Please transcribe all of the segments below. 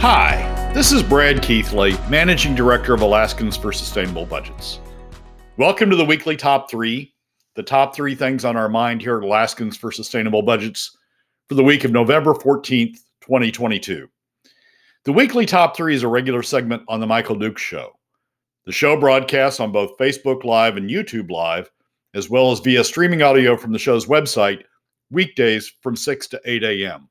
Hi, this is Brad Keithley, Managing Director of Alaskans for Sustainable Budgets. Welcome to the weekly top three, the top three things on our mind here at Alaskans for Sustainable Budgets for the week of November 14th, 2022. The weekly top three is a regular segment on The Michael Dukes Show. The show broadcasts on both Facebook Live and YouTube Live, as well as via streaming audio from the show's website, weekdays from 6 to 8 a.m.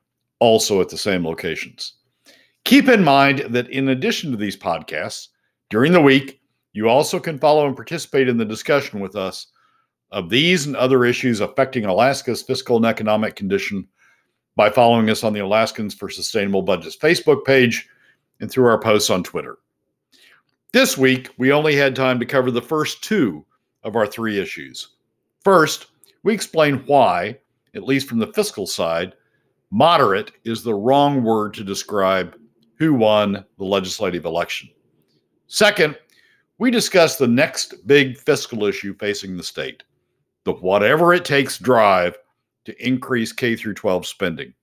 also at the same locations. Keep in mind that in addition to these podcasts, during the week, you also can follow and participate in the discussion with us of these and other issues affecting Alaska's fiscal and economic condition by following us on the Alaskans for Sustainable Budgets Facebook page and through our posts on Twitter. This week, we only had time to cover the first two of our three issues. First, we explain why, at least from the fiscal side, Moderate is the wrong word to describe who won the legislative election. Second, we discuss the next big fiscal issue facing the state the whatever it takes drive to increase K through 12 spending.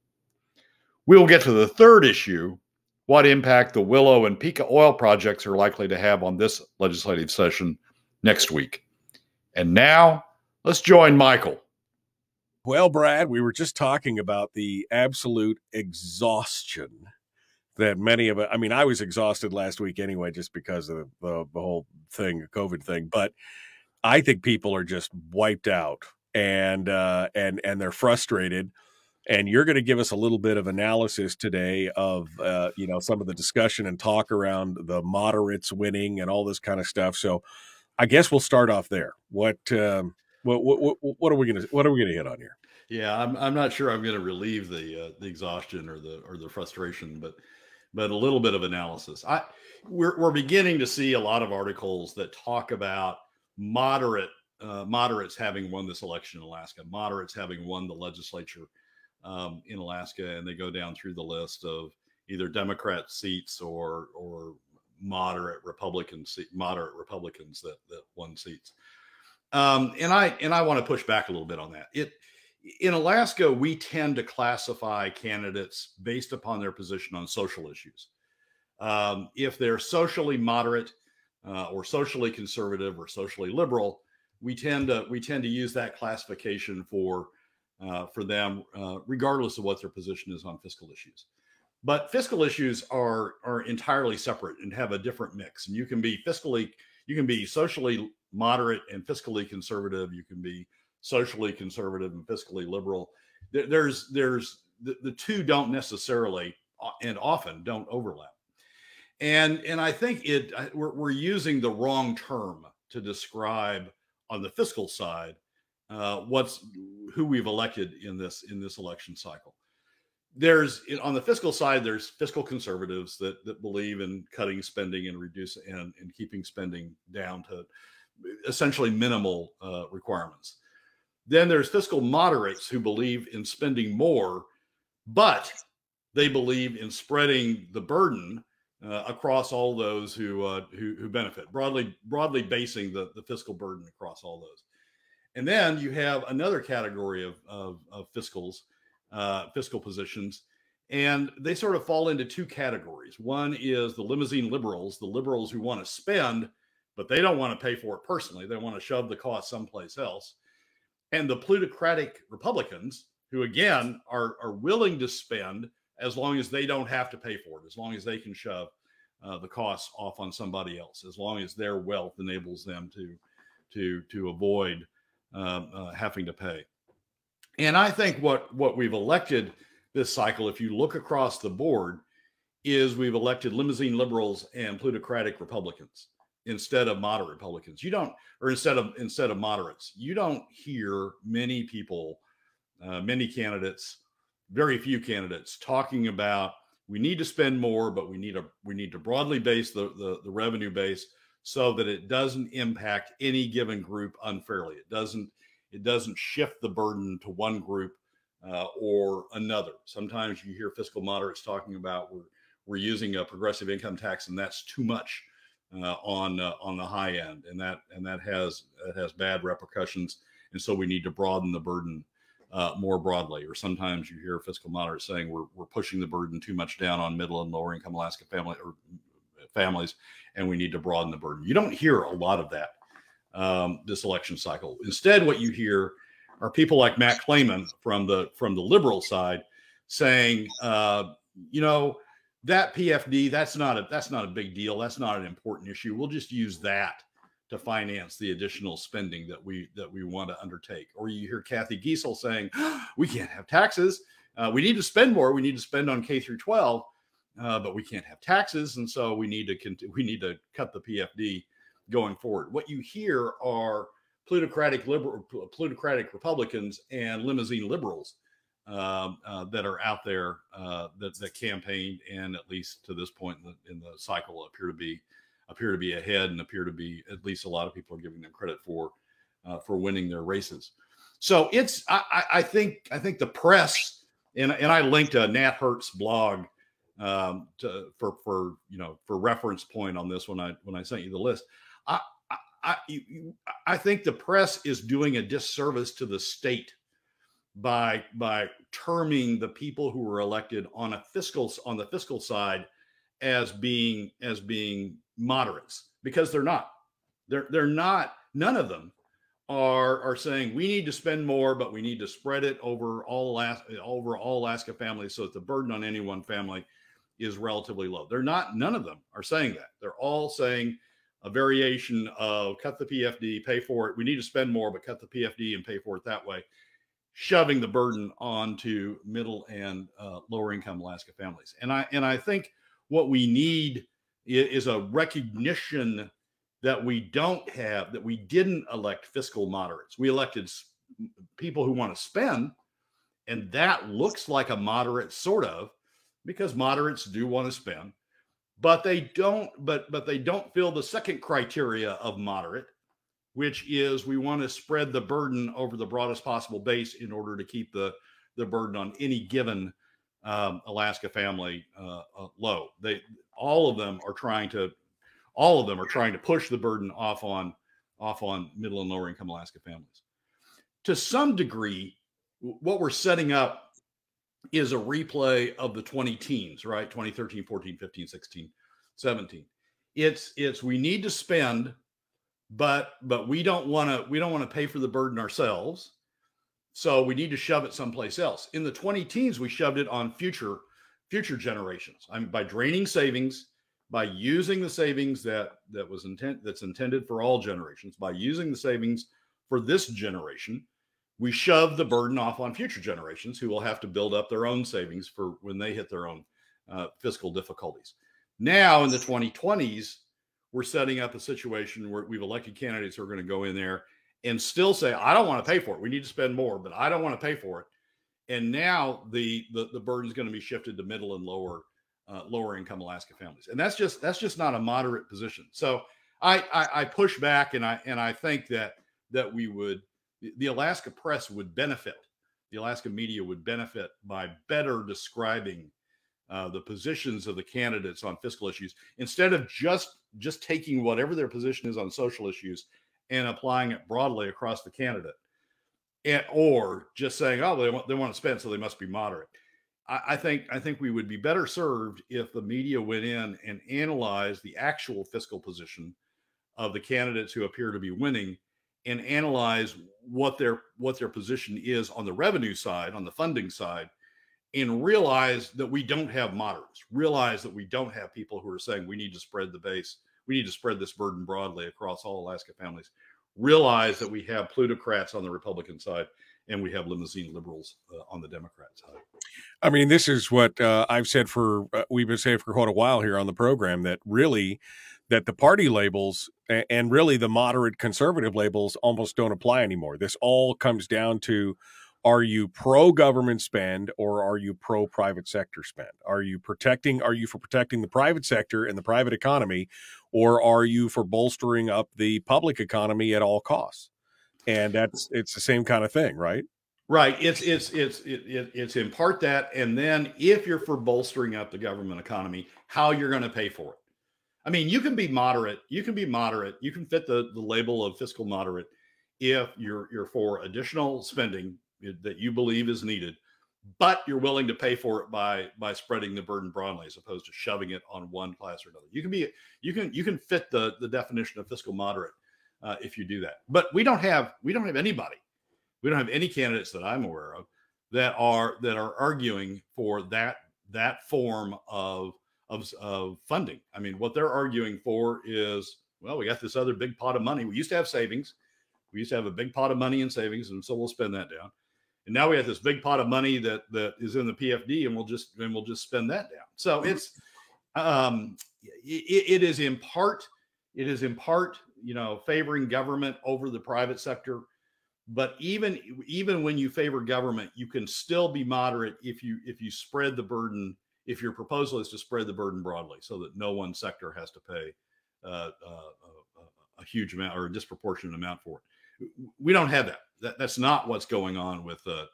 We'll get to the third issue what impact the Willow and Pikka oil projects are likely to have on this legislative session next week. And now, let's join Michael. Well, Brad, we were just talking about the absolute exhaustion that many of us, I mean, I was exhausted last week anyway, just because of the, the whole thing, COVID thing. But I think people are just wiped out and uh, and and they're frustrated. And you're going to give us a little bit of analysis today of uh, you know some of the discussion and talk around the moderates winning and all this kind of stuff. So I guess we'll start off there. What um, what, what, what are we gonna what are we gonna hit on here? Yeah, I'm I'm not sure I'm to relieve the uh, the exhaustion or the or the frustration, but but a little bit of analysis. I we're we're beginning to see a lot of articles that talk about moderate uh, moderates having won this election in Alaska, moderates having won the legislature um, in Alaska, and they go down through the list of either Democrat seats or or moderate Republican moderate Republicans that that won seats. Um, and I and I want to push back a little bit on that. It in Alaska, we tend to classify candidates based upon their position on social issues. Um, if they're socially moderate uh, or socially conservative or socially liberal, we tend to we tend to use that classification for uh, for them, uh, regardless of what their position is on fiscal issues. But fiscal issues are are entirely separate and have a different mix. And you can be fiscally, you can be socially moderate and fiscally conservative. You can be socially conservative and fiscally liberal. There's there's the, the two don't necessarily uh, and often don't overlap. And and I think it we're, we're using the wrong term to describe on the fiscal side uh, what's who we've elected in this in this election cycle. There's on the fiscal side, there's fiscal conservatives that that believe in cutting spending and reducing and, and keeping spending down to essentially minimal uh, requirements. Then there's fiscal moderates who believe in spending more, but they believe in spreading the burden uh, across all those who, uh, who, who benefit broadly broadly basing the, the fiscal burden across all those. And then you have another category of, of, of fiscals, uh, fiscal positions, and they sort of fall into two categories. One is the limousine liberals, the liberals who want to spend but they don't want to pay for it personally. They want to shove the cost someplace else. And the plutocratic Republicans, who again are, are willing to spend as long as they don't have to pay for it, as long as they can shove uh, the costs off on somebody else, as long as their wealth enables them to to to avoid um, uh, having to pay. And I think what what we've elected this cycle, if you look across the board, is we've elected limousine liberals and plutocratic Republicans instead of moderate Republicans. You don't, or instead of instead of moderates, you don't hear many people, uh, many candidates, very few candidates talking about we need to spend more, but we need a we need to broadly base the, the, the revenue base so that it doesn't impact any given group unfairly. It doesn't it doesn't shift the burden to one group uh, or another. Sometimes you hear fiscal moderates talking about we're we're using a progressive income tax and that's too much uh, on uh, on the high end, and that and that has that has bad repercussions, and so we need to broaden the burden uh, more broadly. Or sometimes you hear fiscal moderates saying we're we're pushing the burden too much down on middle and lower income Alaska family or families, and we need to broaden the burden. You don't hear a lot of that um, this election cycle. Instead, what you hear are people like Matt Claman from the from the liberal side saying, uh, you know, that PFD that's not a that's not a big deal. That's not an important issue. We'll just use that to finance the additional spending that we that we want to undertake. Or you hear Kathy Giessel saying, we can't have taxes. Uh, we need to spend more. We need to spend on K through 12, uh, but we can't have taxes, and so we need to cont- we need to cut the PFD going forward. What you hear are plutocratic liberal, plutocratic Republicans and limousine liberals that are out there uh, that that campaigned and at least to this point in the, in the cycle appear to be appear to be ahead and appear to be at least a lot of people are giving them credit for uh, for winning their races. So it's I, I think I think the press and and I linked a Nat Herz blog um, to, for for you know for reference point on this when I when I sent you the list. I I, I think the press is doing a disservice to the state by by terming the people who were elected on a fiscal on the fiscal side as being as being moderates because they're not. They're they're not none of them are are saying we need to spend more but we need to spread it over all Alaska, over all Alaska families so that the burden on any one family is relatively low. They're not none of them are saying that. They're all saying a variation of cut the PFD pay for it. We need to spend more but cut the PFD and pay for it that way shoving the burden onto middle and uh, lower income Alaska families. And I and I think what we need is a recognition that we don't have that we didn't elect fiscal moderates. We elected people who want to spend, and that looks like a moderate sort of because moderates do want to spend, but they don't. But but they don't fill the second criteria of moderate, which is we want to spread the burden over the broadest possible base in order to keep the the burden on any given um, Alaska family uh, uh, low. They all of them are trying to all of them are trying to push the burden off on off on middle and lower income Alaska families. To some degree, what we're setting up is a replay of the 20 teens, right? 2013, 14, 15, 16, 17. It's it's we need to spend but but we don't want to we don't want to pay for the burden ourselves. So we need to shove it someplace else. In the 20 teens we shoved it on future future generations. I mean by draining savings by using the savings that that was intent that's intended for all generations by using the savings for this generation we shove the burden off on future generations who will have to build up their own savings for when they hit their own uh, fiscal difficulties. Now in the 2020s we're setting up a situation where we've elected candidates who are going to go in there and still say, I don't want to pay for it. We need to spend more, but I don't want to pay for it. And now the the, the burden is going to be shifted to middle and lower uh, lower income Alaska families, and that's just that's just not a moderate position. So I, I I push back, and I and I think that that we would the Alaska press would benefit, the Alaska media would benefit by better describing uh, the positions of the candidates on fiscal issues instead of just just taking whatever their position is on social issues and applying it broadly across the candidate. And or just saying oh they want they want to spend so they must be moderate. I, I think i think we would be better served if the media went in and analyzed the actual fiscal position of the candidates who appear to be winning and analyze what their what their position is on the revenue side on the funding side and realize that we don't have moderates, realize that we don't have people who are saying we need to spread the base, we need to spread this burden broadly across all Alaska families, realize that we have plutocrats on the Republican side and we have limousine liberals uh, on the Democrat side. I mean, this is what uh, I've said for uh, we've been saying for quite a while here on the program that really that the party labels and really the moderate conservative labels almost don't apply anymore. This all comes down to are you pro government spend or are you pro private sector spend? Are you protecting are you for protecting the private sector and the private economy or are you for bolstering up the public economy at all costs? And that's it's the same kind of thing, right? Right. It's it's it's it, it, it's in part that, and then if you're for bolstering up the government economy, how you're going to pay for it. I mean, you can be moderate. You can be moderate. You can fit the the label of fiscal moderate if you're you're for additional spending that you believe is needed, but you're willing to pay for it by by spreading the burden broadly as opposed to shoving it on one class or another. You can be you can you can fit the the definition of fiscal moderate uh, if you do that. But we don't have we don't have anybody we don't have any candidates that I'm aware of that are that are arguing for that that form of of, of funding. I mean, what they're arguing for is well, we got this other big pot of money. We used to have savings. We used to have a big pot of money in savings, and so we'll spend that down. And now we have this big pot of money that that is in the PFD, and we'll just and we'll just spend that down. So mm-hmm. it's um, it, it is in part it is in part you know favoring government over the private sector but even even when you favor government you can still be moderate if you if you spread the burden if your proposal is to spread the burden broadly so that no one sector has to pay uh, uh, a, a, huge amount or a disproportionate amount for it we don't have that, that that's not what's going on with uh,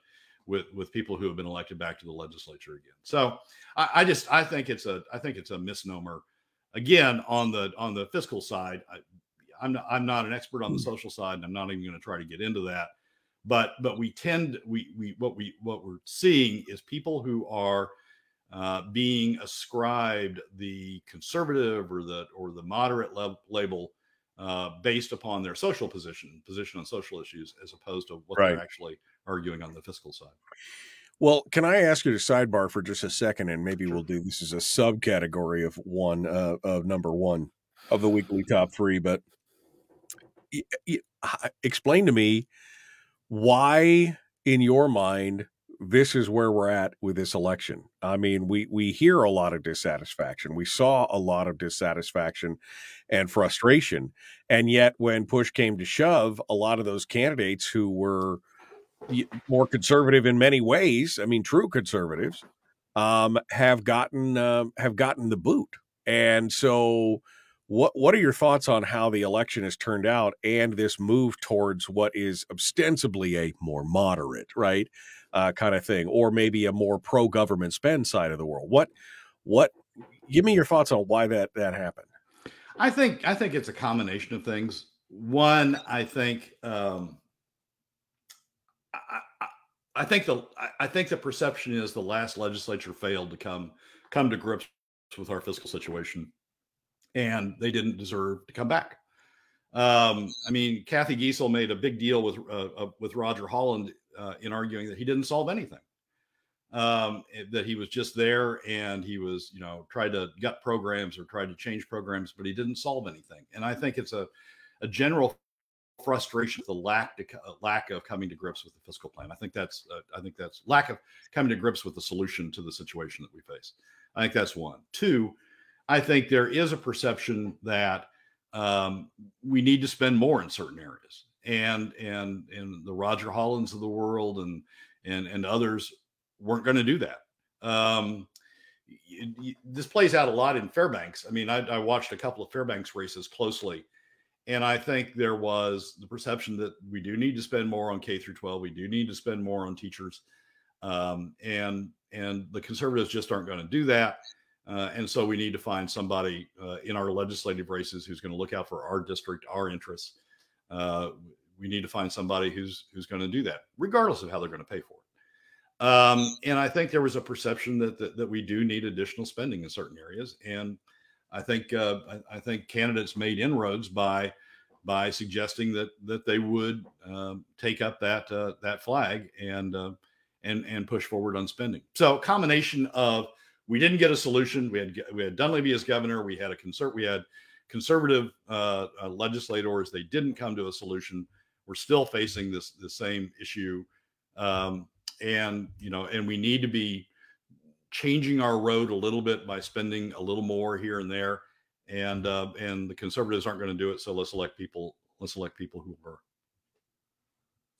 with with people who have been elected back to the legislature again so I, I just i think it's a i think it's a misnomer again on the on the fiscal side I, I'm not, I'm not an expert on the hmm. social side, and I'm not even going to try to get into that. But but we tend we we what we what we're seeing is people who are uh, being ascribed the conservative or the or the moderate level, label uh, based upon their social position position on social issues, as opposed to what right. they're actually arguing on the fiscal side. Well, can I ask you to sidebar for just a second, and maybe sure. we'll do this as a subcategory of one uh, of number one of the weekly top three, but explain to me why, in your mind, this is where we're at with this election. I mean, we we hear a lot of dissatisfaction. We saw a lot of dissatisfaction and frustration, and yet when push came to shove, a lot of those candidates who were more conservative in many ways, I mean, true conservatives, um, have gotten uh, have gotten the boot, and so what what are your thoughts on how the election has turned out and this move towards what is ostensibly a more moderate, right, uh, kind of thing, or maybe a more pro government spend side of the world? What what? Give me your thoughts on why that that happened. I think I think it's a combination of things. One, I think um, I, I, I think the I think the perception is the last legislature failed to come come to grips with our fiscal situation and they didn't deserve to come back. Um, I mean, Kathy Giessel made a big deal with uh, uh, with Roger Holland uh, in arguing that he didn't solve anything. Um, that he was just there and he was, you know, tried to gut programs or tried to change programs, but he didn't solve anything. And I think it's a, a general frustration with the lack to, uh, lack of coming to grips with the fiscal plan. I think that's uh, I think that's lack of coming to grips with the solution to the situation that we face. I think that's one. Two, I think there is a perception that um, we need to spend more in certain areas, and and and the Roger Hollands of the world and and and others weren't going to do that. Um, this plays out a lot in Fairbanks. I mean, I, I watched a couple of Fairbanks races closely, and I think there was the perception that we do need to spend more on K through 12. We do need to spend more on teachers, um, and and the conservatives just aren't going to do that. Uh, and so we need to find somebody uh, in our legislative races who's going to look out for our district, our interests. Uh, we need to find somebody who's who's going to do that, regardless of how they're going to pay for it. Um, and I think there was a perception that, that, that we do need additional spending in certain areas, and I think uh, I, I, think candidates made inroads by by suggesting that that they would um, take up that uh, that flag and uh, and and push forward on spending. So combination of we didn't get a solution. We had we had Dunleavy as governor. We had a concert. We had conservative uh, uh, legislators. They didn't come to a solution. We're still facing this the same issue, um, and you know, and we need to be changing our road a little bit by spending a little more here and there. And uh, and the conservatives aren't going to do it. So let's elect people. Let's elect people who are.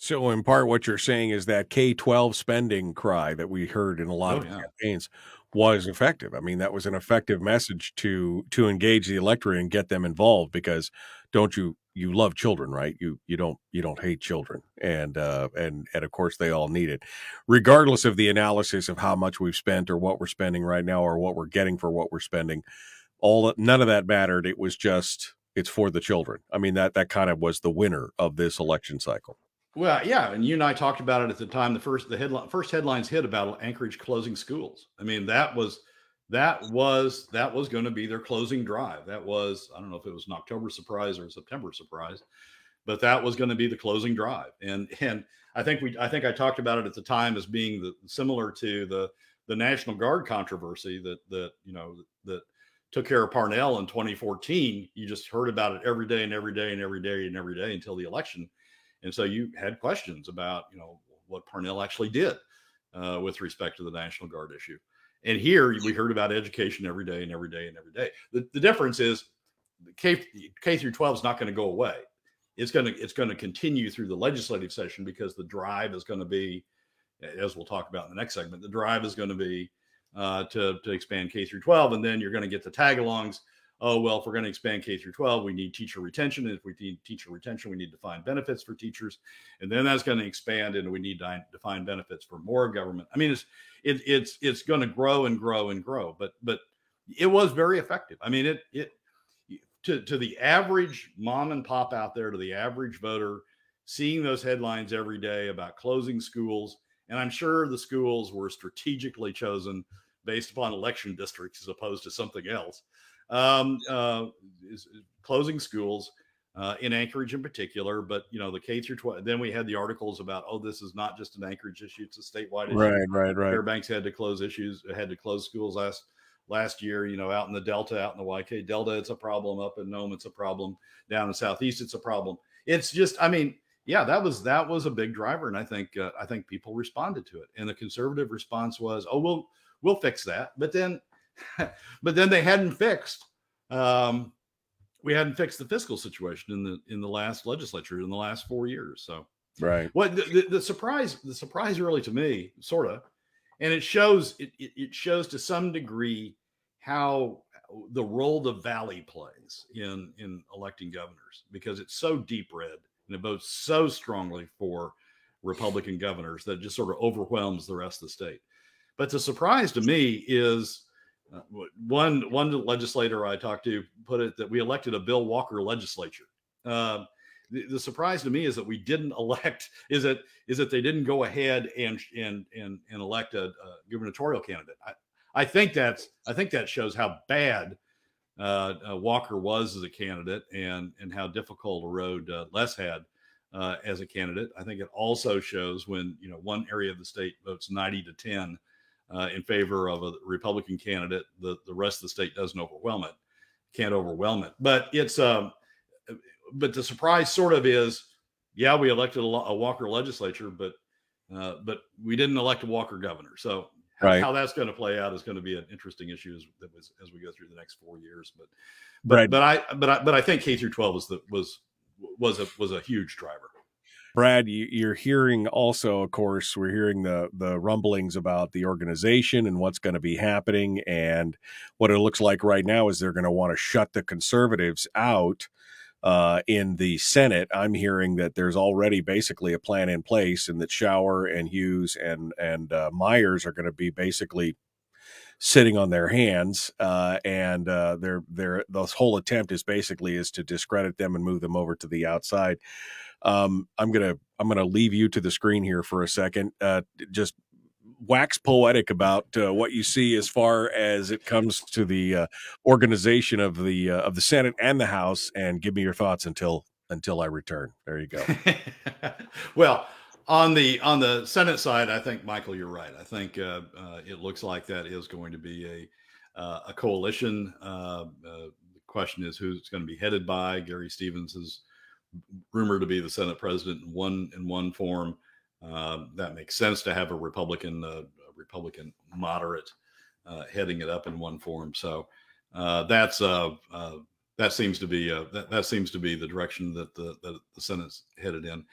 So, in part, what you're saying is that K 12 spending cry that we heard in a lot Oh, of yeah. campaigns was effective. I mean, that was an effective message to to engage the electorate and get them involved because don't you you love children, right? You you don't you don't hate children, and uh, and and of course they all need it, regardless of the analysis of how much we've spent or what we're spending right now or what we're getting for what we're spending. All none of that mattered. It was just it's for the children. I mean that that kind of was the winner of this election cycle. Well, yeah, and you and I talked about it at the time. The first the headline first headlines hit about Anchorage closing schools. I mean, that was that was that was going to be their closing drive. That was I don't know if it was an October surprise or a September surprise, but that was going to be the closing drive. And and I think we I think I talked about it at the time as being the similar to the the National Guard controversy that that you know that took care of Parnell in 2014. You just heard about it every day and every day and every day and every day until the election and so you had questions about, you know, what Parnell actually did uh, with respect to the National Guard issue. And here we heard about education every day and every day and every day. The, the difference is K, K through 12 is not going to go away. It's going to it's going to continue through the legislative session because the drive is going to be, as we'll talk about in the next segment, the drive is going to be uh, to to expand K through 12, and then you're going to get the tag-alongs oh well if we're going to expand k through 12 we need teacher retention and if we need teacher retention we need to find benefits for teachers and then that's going to expand and we need to define benefits for more government. I mean it's it, it's it's going to grow and grow and grow but but it was very effective. I mean it it to, to the average mom and pop out there to the average voter seeing those headlines every day about closing schools and i'm sure the schools were strategically chosen based upon election districts as opposed to something else um, uh, is, closing schools uh, in Anchorage in particular, but you know the K through 12. Then we had the articles about oh this is not just an Anchorage issue; it's a statewide issue. Right, right, right. Fairbanks had to close issues, had to close schools last last year. You know, out in the Delta, out in the YK Delta, it's a problem. Up in Nome, it's a problem. Down in Southeast, it's a problem. It's just, I mean, yeah, that was that was a big driver, and I think uh, I think people responded to it. And the conservative response was, oh, we'll we'll fix that. But then but then they hadn't fixed um, we hadn't fixed the fiscal situation in the in the last legislature in the last four years. So right, what the, the, the surprise the surprise really to me, sort of, and it shows it, it, it shows to some degree how the role the valley plays in in electing governors because it's so deep red and it votes so strongly for Republican governors that just sort of overwhelms the rest of the state. But the surprise to me is uh, one one legislator I talked to put it that we elected a Bill Walker legislature. Uh, the, the, surprise to me is that we didn't elect is that is that they didn't go ahead and and and, and elect a, a gubernatorial candidate. I, I think that's I think that shows how bad uh, uh, Walker was as a candidate and and how difficult a road uh, Les had uh, as a candidate. I think it also shows when you know one area of the state votes ninety to ten uh, in favor of a Republican candidate, the, the rest of the state doesn't overwhelm it, can't overwhelm it. But it's um, but the surprise sort of is, yeah, we elected a, a Walker legislature, but uh, but we didn't elect a Walker governor. So right. how that's going to play out is going to be an interesting issue as, as, as we go through the next four years. But but right. but I but I but I think K through twelve was the was was a was a huge driver. Brad, you, are hearing also, of course, we're hearing the the rumblings about the organization and what's going to be happening, and what it looks like right now is they're going to want to shut the conservatives out uh, in the Senate. I'm hearing that there's already basically a plan in place, and that Shower and Hughes and and uh, Myers are going to be basically sitting on their hands, uh, and uh, their their the whole attempt is basically is to discredit them and move them over to the outside. Um, I'm gonna I'm gonna leave you to the screen here for a second. Uh, just wax poetic about uh, what you see as far as it comes to the uh, organization of the uh, of the Senate and the House, and give me your thoughts until until I return. There you go. well, on the on the Senate side, I think Michael, you're right. I think uh, uh, it looks like that is going to be a uh, a coalition. the question is who's going to be headed by. Gary Stevens is rumored to be the Senate president in one in one form. Uh, that makes sense to have a Republican uh, Republican moderate uh, heading it up in one form. So uh, that's uh, that seems to be that, that seems to be the direction that the, that the Senate's headed in.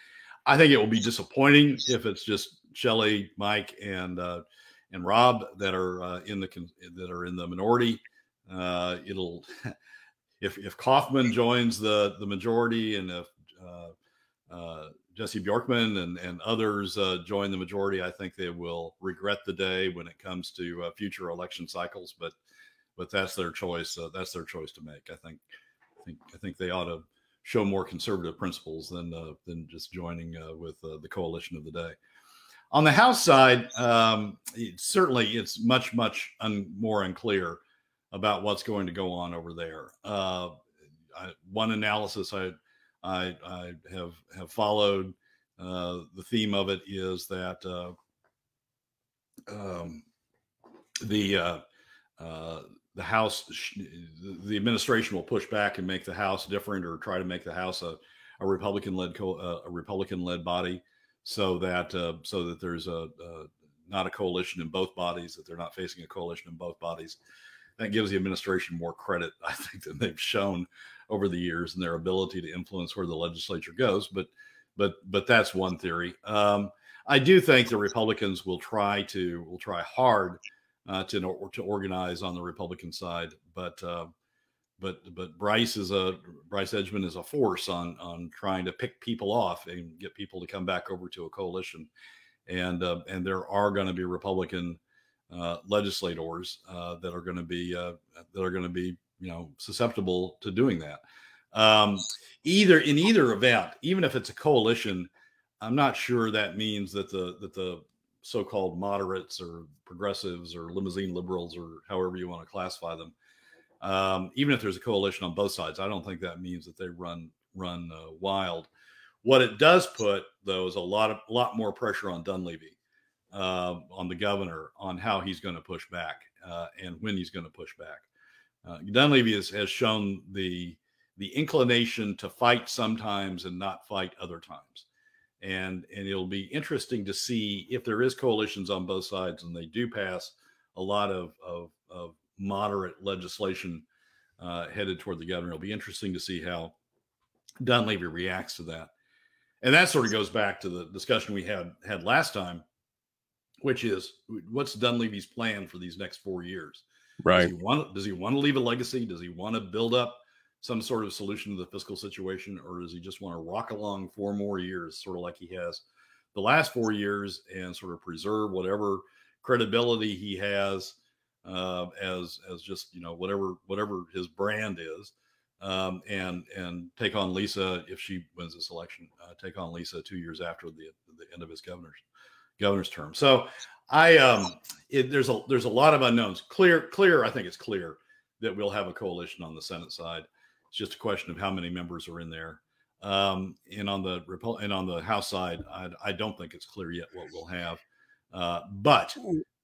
I think it will be disappointing if it's just Shelley, Mike, and uh, and Rob that are uh, in the that are in the minority. Uh, it'll if if Kaufman joins the the majority and if uh, uh, Jesse Bjorkman and and others uh, join the majority, I think they will regret the day when it comes to uh, future election cycles. But but that's their choice. Uh, that's their choice to make. I think I think I think they ought to show more conservative principles than uh, than just joining with the coalition of the day. On the House side, um, it, certainly it's much much un, more unclear about what's going to go on over there. Uh, I, one analysis I, I, I have have followed. Uh, the theme of it is that uh, um, the uh, uh, the House, the administration will push back and make the House different, or try to make the House a, a Republican led co- uh, a Republican led body, so that so that there's a, a not a coalition in both bodies, that they're not facing a coalition in both bodies that gives the administration more credit, I think, than they've shown over the years and their ability to influence where the legislature goes. But but but that's one theory. Um, I do think the Republicans will try to will try hard uh, to to organize on the Republican side, but uh, but but Bryce is a Bryce Edgmon is a force on on trying to pick people off and get people to come back over to a coalition, and uh, and there are going to be Republican uh, legislators uh, that are going to be uh, that are going to be you know susceptible to doing that. Um, either in either event, even if it's a coalition, I'm not sure that means that the that the so-called moderates or progressives or limousine liberals or however you want to classify them, um, even if there's a coalition on both sides, I don't think that means that they run run uh, wild. What it does put though is a lot of lot more pressure on Dunleavy uh, on the governor on how he's going to push back uh, and when he's going to push back. Uh, Dunleavy has, has shown the the inclination to fight sometimes and not fight other times, and and it'll be interesting to see if there is coalitions on both sides and they do pass a lot of of, of moderate legislation uh, headed toward the governor. It'll be interesting to see how Dunleavy reacts to that, and that sort of goes back to the discussion we had had last time which is what's Dunleavy's plan for these next four years? Right. Does he want, does he want to leave a legacy? Does he want to build up some sort of solution to the fiscal situation, or does he just want to rock along four more years, sort of like he has the last four years, and sort of preserve whatever credibility he has uh, as as just you know whatever whatever his brand is, um, and and take on Lisa if she wins this election, uh, take on Lisa two years after the the end of his governor's governor's term. So I um it, there's a there's a lot of unknowns. Clear clear I think it's clear that we'll have a coalition on the Senate side. It's just a question of how many members are in there. Um, and on the and on the House side, I, I don't think it's clear yet what we'll have. Uh, but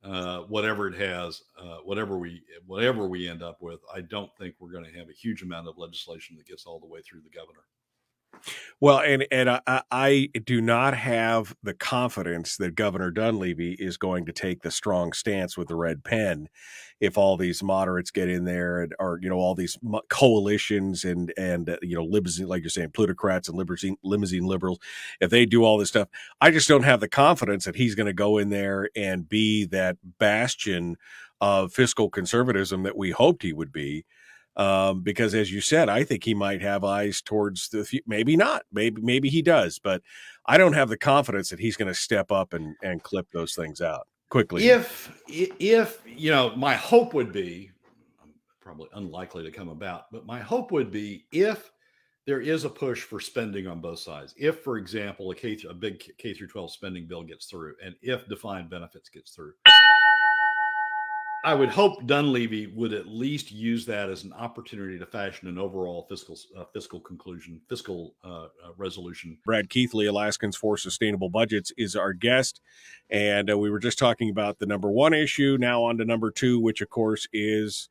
uh, whatever it has, uh, whatever we whatever we end up with, I don't think we're going to have a huge amount of legislation that gets all the way through the governor. Well, and and I, I, do not have the confidence that Governor Dunleavy is going to take the strong stance with the red pen if all these moderates get in there and or you know all these coalitions and and uh, you know limousine like you're saying plutocrats and limousine limousine liberals if they do all this stuff I just don't have the confidence that he's going to go in there and be that bastion of fiscal conservatism that we hoped he would be um, because as you said, I think he might have eyes towards the. Maybe not. Maybe maybe he does, but I don't have the confidence that he's going to step up and and clip those things out quickly. If if you know, my hope would be probably unlikely to come about, but my hope would be if there is a push for spending on both sides. If, for example, a K a big K through 12 spending bill gets through, and if defined benefits gets through, I would hope Dunleavy would at least use that as an opportunity to fashion an overall fiscal uh, fiscal conclusion, fiscal uh, uh, resolution. Brad Keithley, Alaskans for Sustainable Budgets, is our guest, and uh, we were just talking about the number one issue. Now on to number two, which of course is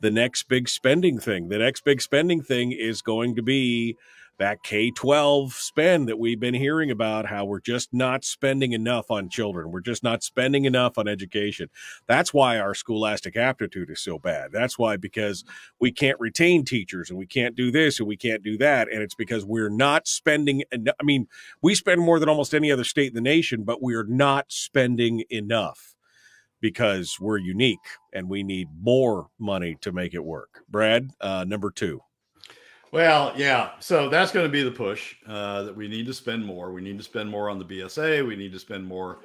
the next big spending thing. The next big spending thing is going to be that K 12 spend that we've been hearing about, how we're just not spending enough on children. We're just not spending enough on education. That's why our scholastic aptitude is so bad. That's why, because we can't retain teachers and we can't do this and we can't do that. And it's because we're not spending. I mean, we spend more than almost any other state in the nation, but we're not spending enough because we're unique and we need more money to make it work. Brad, uh, number two. Well, yeah. So that's going to be the push uh, that we need to spend more. We need to spend more on the BSA. We need to spend more,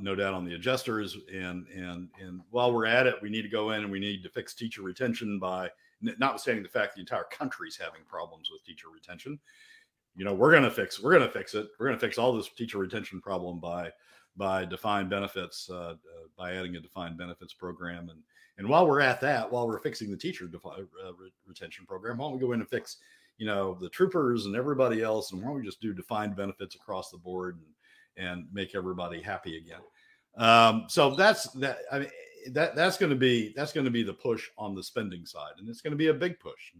no doubt, on the adjusters. And and and while we're at it, we need to go in and we need to fix teacher retention by, notwithstanding the fact the entire country is having problems with teacher retention. You know, we're going to fix. We're to fix it. We're going to fix all this teacher retention problem by by defined benefits uh, uh, by adding a defined benefits program and and while we're at that while we're fixing the teacher defi- uh, re- retention program why don't we go in and fix you know the troopers and everybody else and why don't we just do defined benefits across the board and and make everybody happy again um, so that's that i mean that that's going to be that's going to be the push on the spending side and it's going to be a big push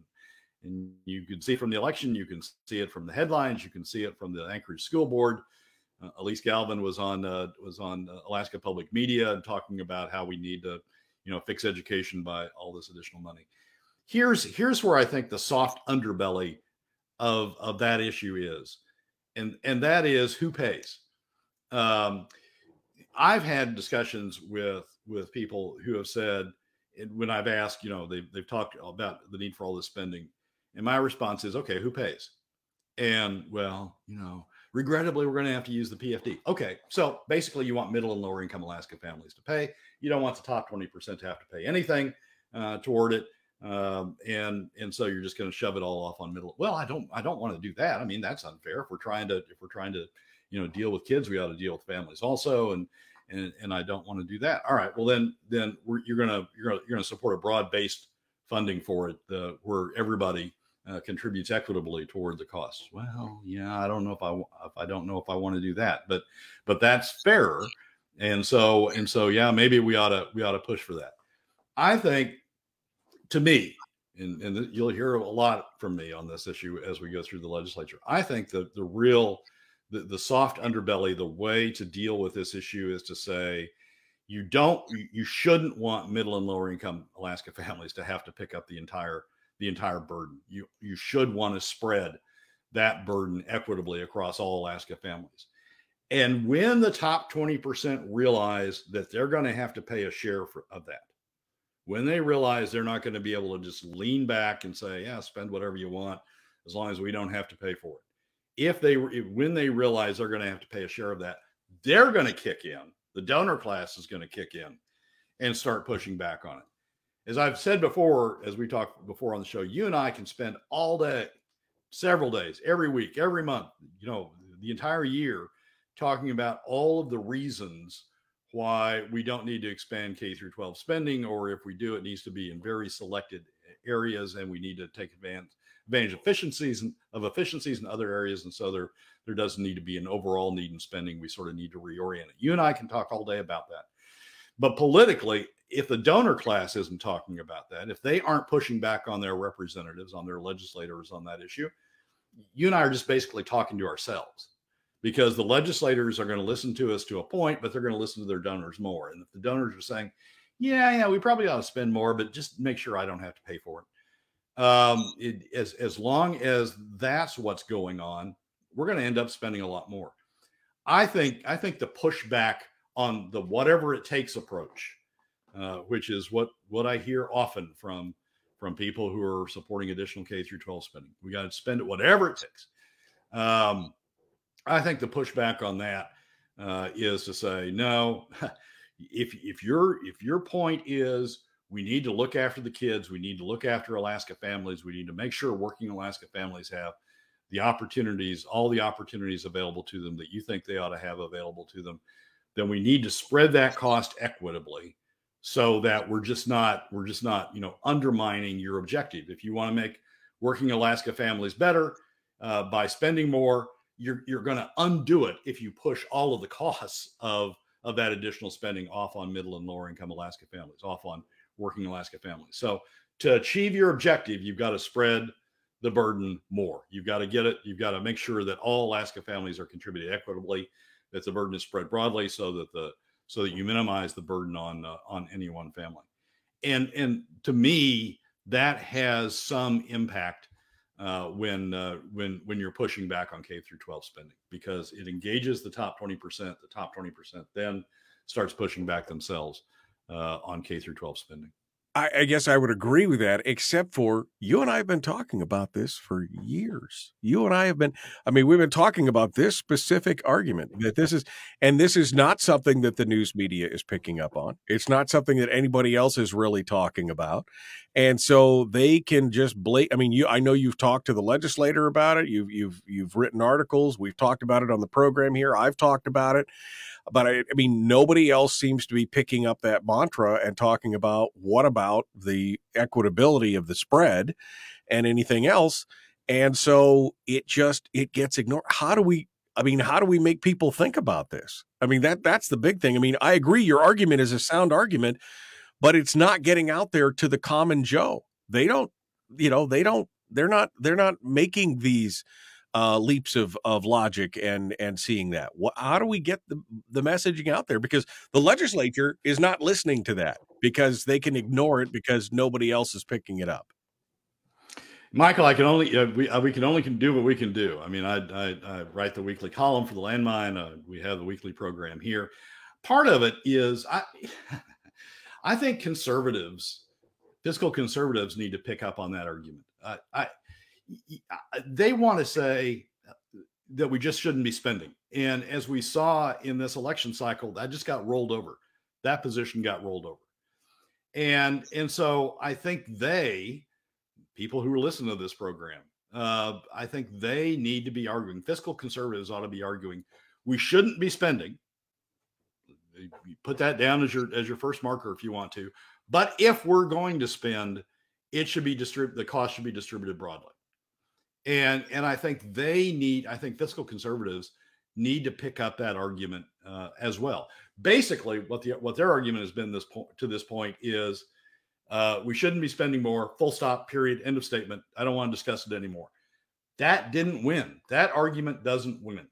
and, you can see from the election you can see it from the headlines you can see it from the anchorage school board uh, Elise Galvin was on uh, was on uh, Alaska Public Media and talking about how we need to, you know, fix education by all this additional money. Here's here's where I think the soft underbelly of of that issue is, and and that is who pays. Um, I've had discussions with with people who have said, when I've asked, you know, they've they've talked about the need for all this spending, and my response is, okay, who pays? And well, you know, Regrettably, we're going to have to use the PFD. Okay, so basically, you want middle and lower income Alaska families to pay. You don't want the top 20% to have to pay anything uh, toward it. Um, and and so you're just going to shove it all off on middle. Well, I don't I don't want to do that. I mean, that's unfair. If we're trying to if we're trying to you know deal with kids, we ought to deal with families also. And and and I don't want to do that. All right. Well, then then you're gonna you're gonna you're gonna support a broad based funding for it, the, where everybody uh, contributes equitably toward the costs. Well, yeah, I don't know if I if I don't know if I want to do that, but but that's fair. And so and so yeah, maybe we ought to we ought to push for that. I think to me, and, and you'll hear a lot from me on this issue as we go through the legislature. I think the the real the, the soft underbelly, the way to deal with this issue is to say you don't you shouldn't want middle and lower income Alaska families to have to pick up the entire the entire burden. You you should want to spread that burden equitably across all Alaska families. And when the top 20% realize that they're going to have to pay a share for, of that, when they realize they're not going to be able to just lean back and say, yeah, spend whatever you want as long as we don't have to pay for it. If they if, when they realize they're going to have to pay a share of that, they're going to kick in. The donor class is going to kick in and start pushing back on it as I've said before, as we talked before on the show, you and I can spend all day, several days, every week, every month, you know, the entire year talking about all of the reasons why we don't need to expand K through 12 spending, or if we do, it needs to be in very selected areas, and we need to take advantage advantage efficiencies and of efficiencies in other areas. And so there there doesn't need to be an overall need in spending. We sort of need to reorient it. You and I can talk all day about that. But politically, if the donor class isn't talking about that, if they aren't pushing back on their representatives, on their legislators on that issue, you and I are just basically talking to ourselves because the legislators are going to listen to us to a point, but they're going to listen to their donors more. And if the donors are saying, yeah, yeah, we probably ought to spend more, but just make sure I don't have to pay for it. Um, it as, as long as that's what's going on, we're going to end up spending a lot more. I think, I think the pushback on the whatever it takes approach uh, which is what what I hear often from from people who are supporting additional K through 12 spending. We got to spend it whatever it takes. Um, I think the pushback on that uh, is to say no. If if your if your point is we need to look after the kids, we need to look after Alaska families, we need to make sure working Alaska families have the opportunities, all the opportunities available to them that you think they ought to have available to them, then we need to spread that cost equitably so that we're just not we're just not you know undermining your objective if you want to make working alaska families better uh, by spending more you're you're going to undo it if you push all of the costs of of that additional spending off on middle and lower income alaska families off on working alaska families so to achieve your objective you've got to spread the burden more. You've got to get it. You've got to make sure that all Alaska families are contributed equitably, that the burden is spread broadly, so that the so that you minimize the burden on uh, on any one family. And and to me, that has some impact uh, when uh, when when you're pushing back on K through 12 spending because it engages the top 20 percent. The top 20 percent then starts pushing back themselves uh, on K through 12 spending. I, I, guess I would agree with that, except for you and I have been talking about this for years. You and I have been, I mean, we've been talking about this specific argument that this is, and this is not something that the news media is picking up on. It's not something that anybody else is really talking about. And so they can just blate. I mean, you, I know you've talked to the legislator about it. You've, you've, you've written articles. We've talked about it on the program here. I've talked about it. But I, I, mean, nobody else seems to be picking up that mantra and talking about what about the equitability of the spread and anything else. And so it just it gets ignored. How do we? I mean, how do we make people think about this? I mean, that that's the big thing. I mean, I agree your argument is a sound argument, but it's not getting out there to the common Joe. They don't, you know, they don't. They're not. They're not making these uh, leaps of of logic and and seeing that. What, how do we get the the messaging out there? Because the legislature is not listening to that because they can ignore it because nobody else is picking it up. Michael, I can only uh, we uh, we can only can do what we can do. I mean, I I, I write the weekly column for the Landmine. Uh, we have the weekly program here. Part of it is I I think conservatives, fiscal conservatives, need to pick up on that argument. I they want to say that we just shouldn't be spending. And as we saw in this election cycle, that just got rolled over. That position got rolled over. And and so I think they, people who are listening to this program, uh, I think they need to be arguing. Fiscal conservatives ought to be arguing we shouldn't be spending. Put that down as your as your first marker if you want to. But if we're going to spend, it should be distributed. The cost should be distributed broadly and and I think they need. I think fiscal conservatives need to pick up that argument uh, as well. Basically, what the what their argument has been this point to this point is uh, we shouldn't be spending more. Full stop. Period. End of statement. I don't want to discuss it anymore. That didn't win. That argument doesn't win.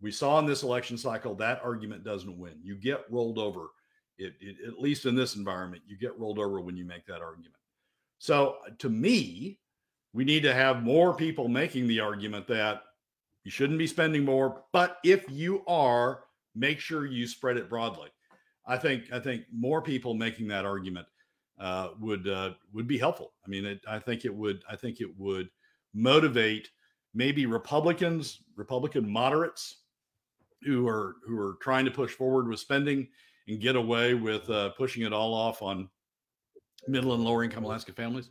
We saw in this election cycle that argument doesn't win. You get rolled over. It, it, at least in this environment, you get rolled over when you make that argument. So, to me, we need to have more people making the argument that you shouldn't be spending more, but if you are, make sure you spread it broadly. I think I think more people making that argument uh, would uh, would be helpful. I mean, it, I think it would I think it would motivate maybe Republicans, Republican moderates who are who are trying to push forward with spending and get away with uh, pushing it all off on middle and lower income Alaska families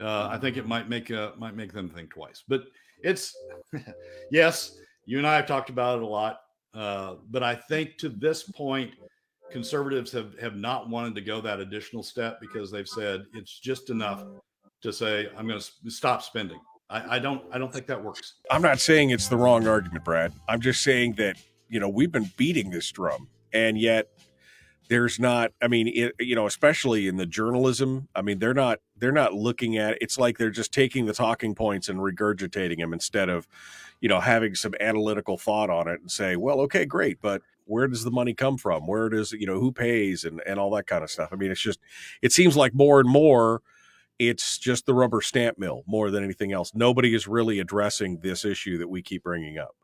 uh, I think it might make uh, might make them think twice. But it's yes, you and I have talked about it a lot. Uh, but I think to this point, conservatives have have not wanted to go that additional step because they've said it's just enough to say I'm going to stop spending. I, I don't I don't think that works. I'm not saying it's the wrong argument, Brad. I'm just saying that you know we've been beating this drum, and yet there's not i mean it, you know especially in the journalism i mean they're not they're not looking at it's like they're just taking the talking points and regurgitating them instead of you know having some analytical thought on it and say well okay great but where does the money come from? Where does you know who pays? and and all that kind of stuff. I mean it's just it seems like more and more it's just the rubber stamp mill more than anything else. Nobody is really addressing this issue that we keep bringing up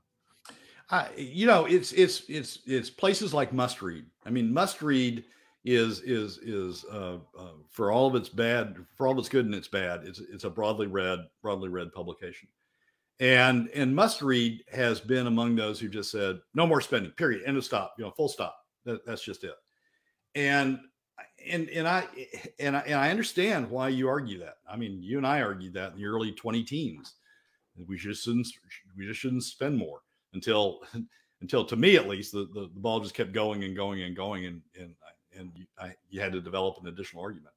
uh, you know, it's it's it's it's places like Must Read. I mean, Must Read is is is uh, uh, for all of its bad, for all of its good and its bad. It's it's a broadly read broadly read publication, and and Must Read has been among those who just said no more spending. Period. End of stop. You know, full stop. That, that's just it. And and and I and I and I understand why you argue that. I mean, you and I argued that in the early 20 teens. We just shouldn't we just shouldn't spend more until until to me at least the, the, the ball just kept going and going and going and and and you, I, you had to develop an additional argument.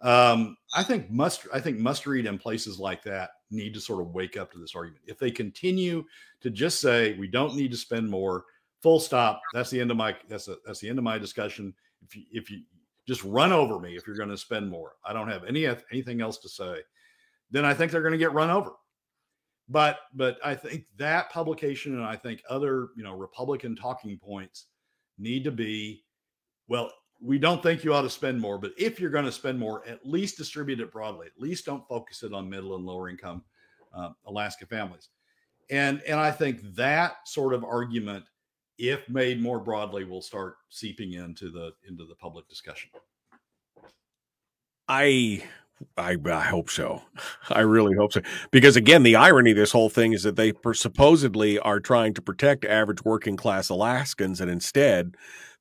Um, I think must I think must read in places like that need to sort of wake up to this argument. If they continue to just say we don't need to spend more, full stop. That's the end of my that's a, that's the end of my discussion. If you if you just run over me if you're going to spend more, I don't have any anything else to say. then I think they're going to get run over. But but I think that publication and I think other you know Republican talking points need to be well. We don't think you ought to spend more, but if you're going to spend more, at least distribute it broadly. At least don't focus it on middle and lower income uh, Alaska families. And and I think that sort of argument, if made more broadly, will start seeping into the into the public discussion. I I, I hope so. I really hope so. Because again, the irony of this whole thing is that they supposedly are trying to protect average working class Alaskans, and instead,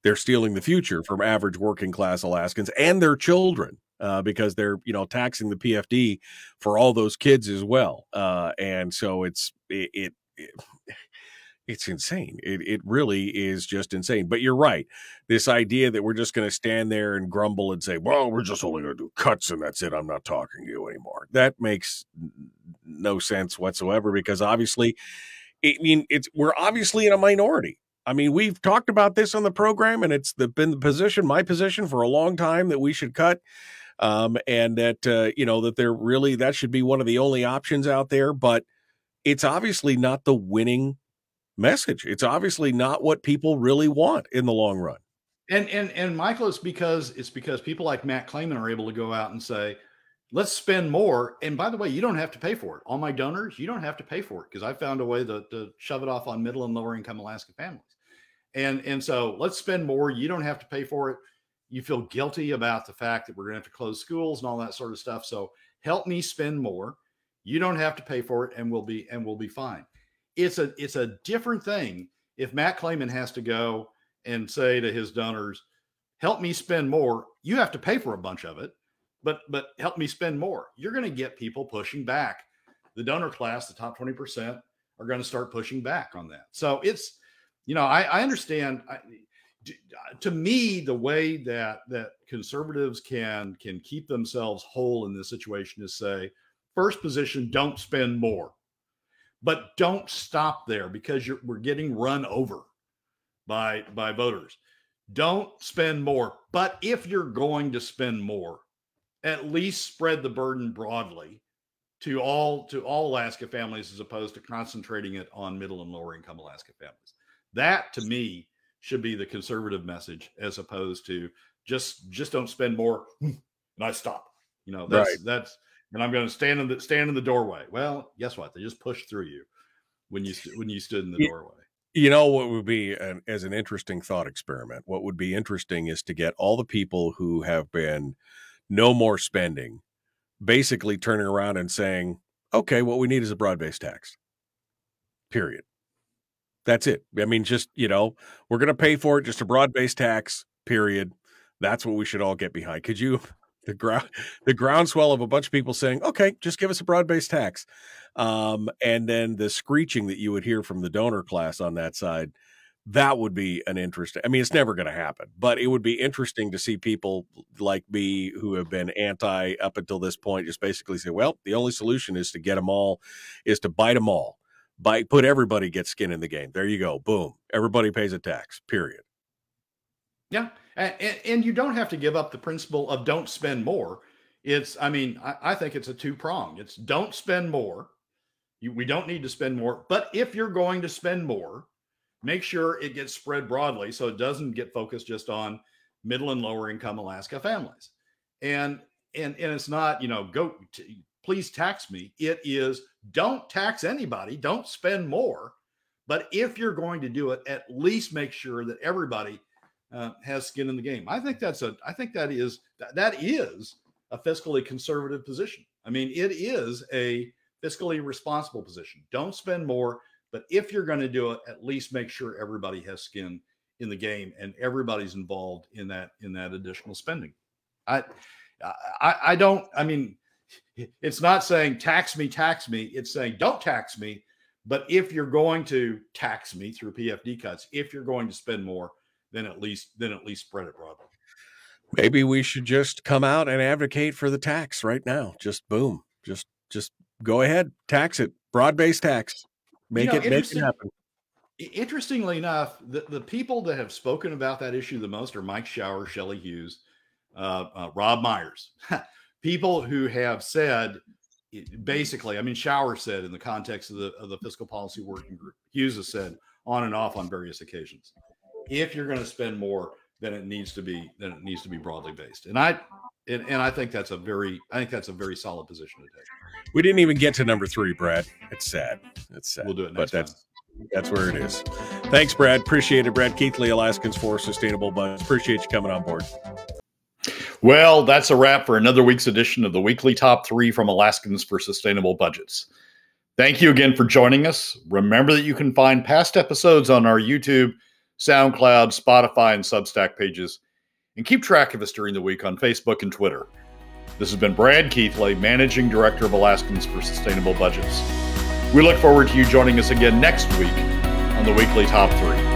they're stealing the future from average working class Alaskans and their children. Uh, because they're you know taxing the PFD for all those kids as well, uh, and so it's it, it, it it's insane. It it really is just insane. But you're right. This idea that we're just going to stand there and grumble and say, "Well, we're just only going to do cuts and that's it. I'm not talking to you anymore." That makes no sense whatsoever because obviously, I mean, it's we're obviously in a minority. I mean, we've talked about this on the program, and it's the, been the position, my position, for a long time that we should cut, um, and that uh, you know that they're really that should be one of the only options out there. But it's obviously not the winning message. It's obviously not what people really want in the long run. And and and Michael, it's because it's because people like Matt Claman are able to go out and say, let's spend more. And by the way, you don't have to pay for it. All my donors, you don't have to pay for it because I found a way to, to shove it off on middle and lower income Alaska families. And and so let's spend more. You don't have to pay for it. You feel guilty about the fact that we're going to have to close schools and all that sort of stuff. So help me spend more. You don't have to pay for it, and we'll be and we'll be fine it's a it's a different thing if Matt Claman has to go and say to his donors, "Help me spend more." You have to pay for a bunch of it, but but help me spend more. You're going to get people pushing back. The donor class, the top twenty percent, are going to start pushing back on that. So it's you know I, I understand. I, uh, to me, the way that that conservatives can can keep themselves whole in this situation is say, first position, don't spend more but don't stop there because we're getting run over by by voters. Don't spend more, but if you're going to spend more, at least spread the burden broadly to all to all Alaska families as opposed to concentrating it on middle and lower income Alaska families. That to me should be the conservative message as opposed to just just don't spend more and I stop. You know, that's right. that's and I'm going to stand in the stand in the doorway. Well, guess what? They just pushed through you when you when you stood in the doorway. You know what would be an, as an interesting thought experiment. What would be interesting is to get all the people who have been no more spending, basically turning around and saying, "Okay, what we need is a broad-based tax." Period. That's it. I mean, just you know, we're going to pay for it. Just a broad-based tax. Period. That's what we should all get behind. Could you the ground the groundswell of a bunch of people saying, "Okay, just give us a broad-based tax," um, and then the screeching that you would hear from the donor class on that side. That would be an interesting. I mean, it's never going to happen, but it would be interesting to see people like me who have been anti up until this point just basically say, "Well, the only solution is to get them all, is to bite them all, bite, put everybody gets skin in the game. There you go, boom, everybody pays a tax. Period." Yeah, and, and, you don't have to give up the principle of don't spend more. It's, I mean, I, I think it's a two prong. It's don't spend more. You, we don't need to spend more. But if you're going to spend more, make sure it gets spread broadly so it doesn't get focused just on middle and lower income Alaska families. And and and it's not, you know, go t- please tax me. It is don't tax anybody, don't spend more. But if you're going to do it, at least make sure that everybody uh, has skin in the game. I think that's a. I think that is that, is a fiscally conservative position. I mean, it is a fiscally responsible position. Don't spend more, but if you're going to do it, at least make sure everybody has skin in the game and everybody's involved in that in that additional spending. I I, I don't. I mean, it's not saying tax me, tax me. It's saying don't tax me. But if you're going to tax me through PFD cuts, if you're going to spend more, then at least then at least spread it broadly. Maybe we should just come out and advocate for the tax right now. Just boom. Just just go ahead, tax it. Broad-based tax. Make you know, it make it happen. Interestingly enough, the, the people that have spoken about that issue the most are Mike Shower, Shelley Hughes, uh, uh, Rob Myers. people who have said basically, I mean, Shower said in the context of the of the fiscal policy working group, Hughes has said on and off on various occasions, if you're going to spend more, than it needs to be then it needs to be broadly based. And I and, and I think that's a very I think that's a very solid position to take. We didn't even get to number three, Brad. It's sad. It's sad. We'll do it but next that's time. that's where it is. Thanks, Brad. Appreciate it, Brad Keithley, Alaskans for Sustainable Budgets. Appreciate you coming on board. Well, that's a wrap for another week's edition of the weekly top three from Alaskans for Sustainable Budgets. Thank you again for joining us. Remember that you can find past episodes on our YouTube, SoundCloud, Spotify, and Substack pages, and keep track of us during the week on Facebook and Twitter. This has been Brad Keithley, Managing Director of Alaskans for Sustainable Budgets. We look forward to you joining us again next week on the weekly top three.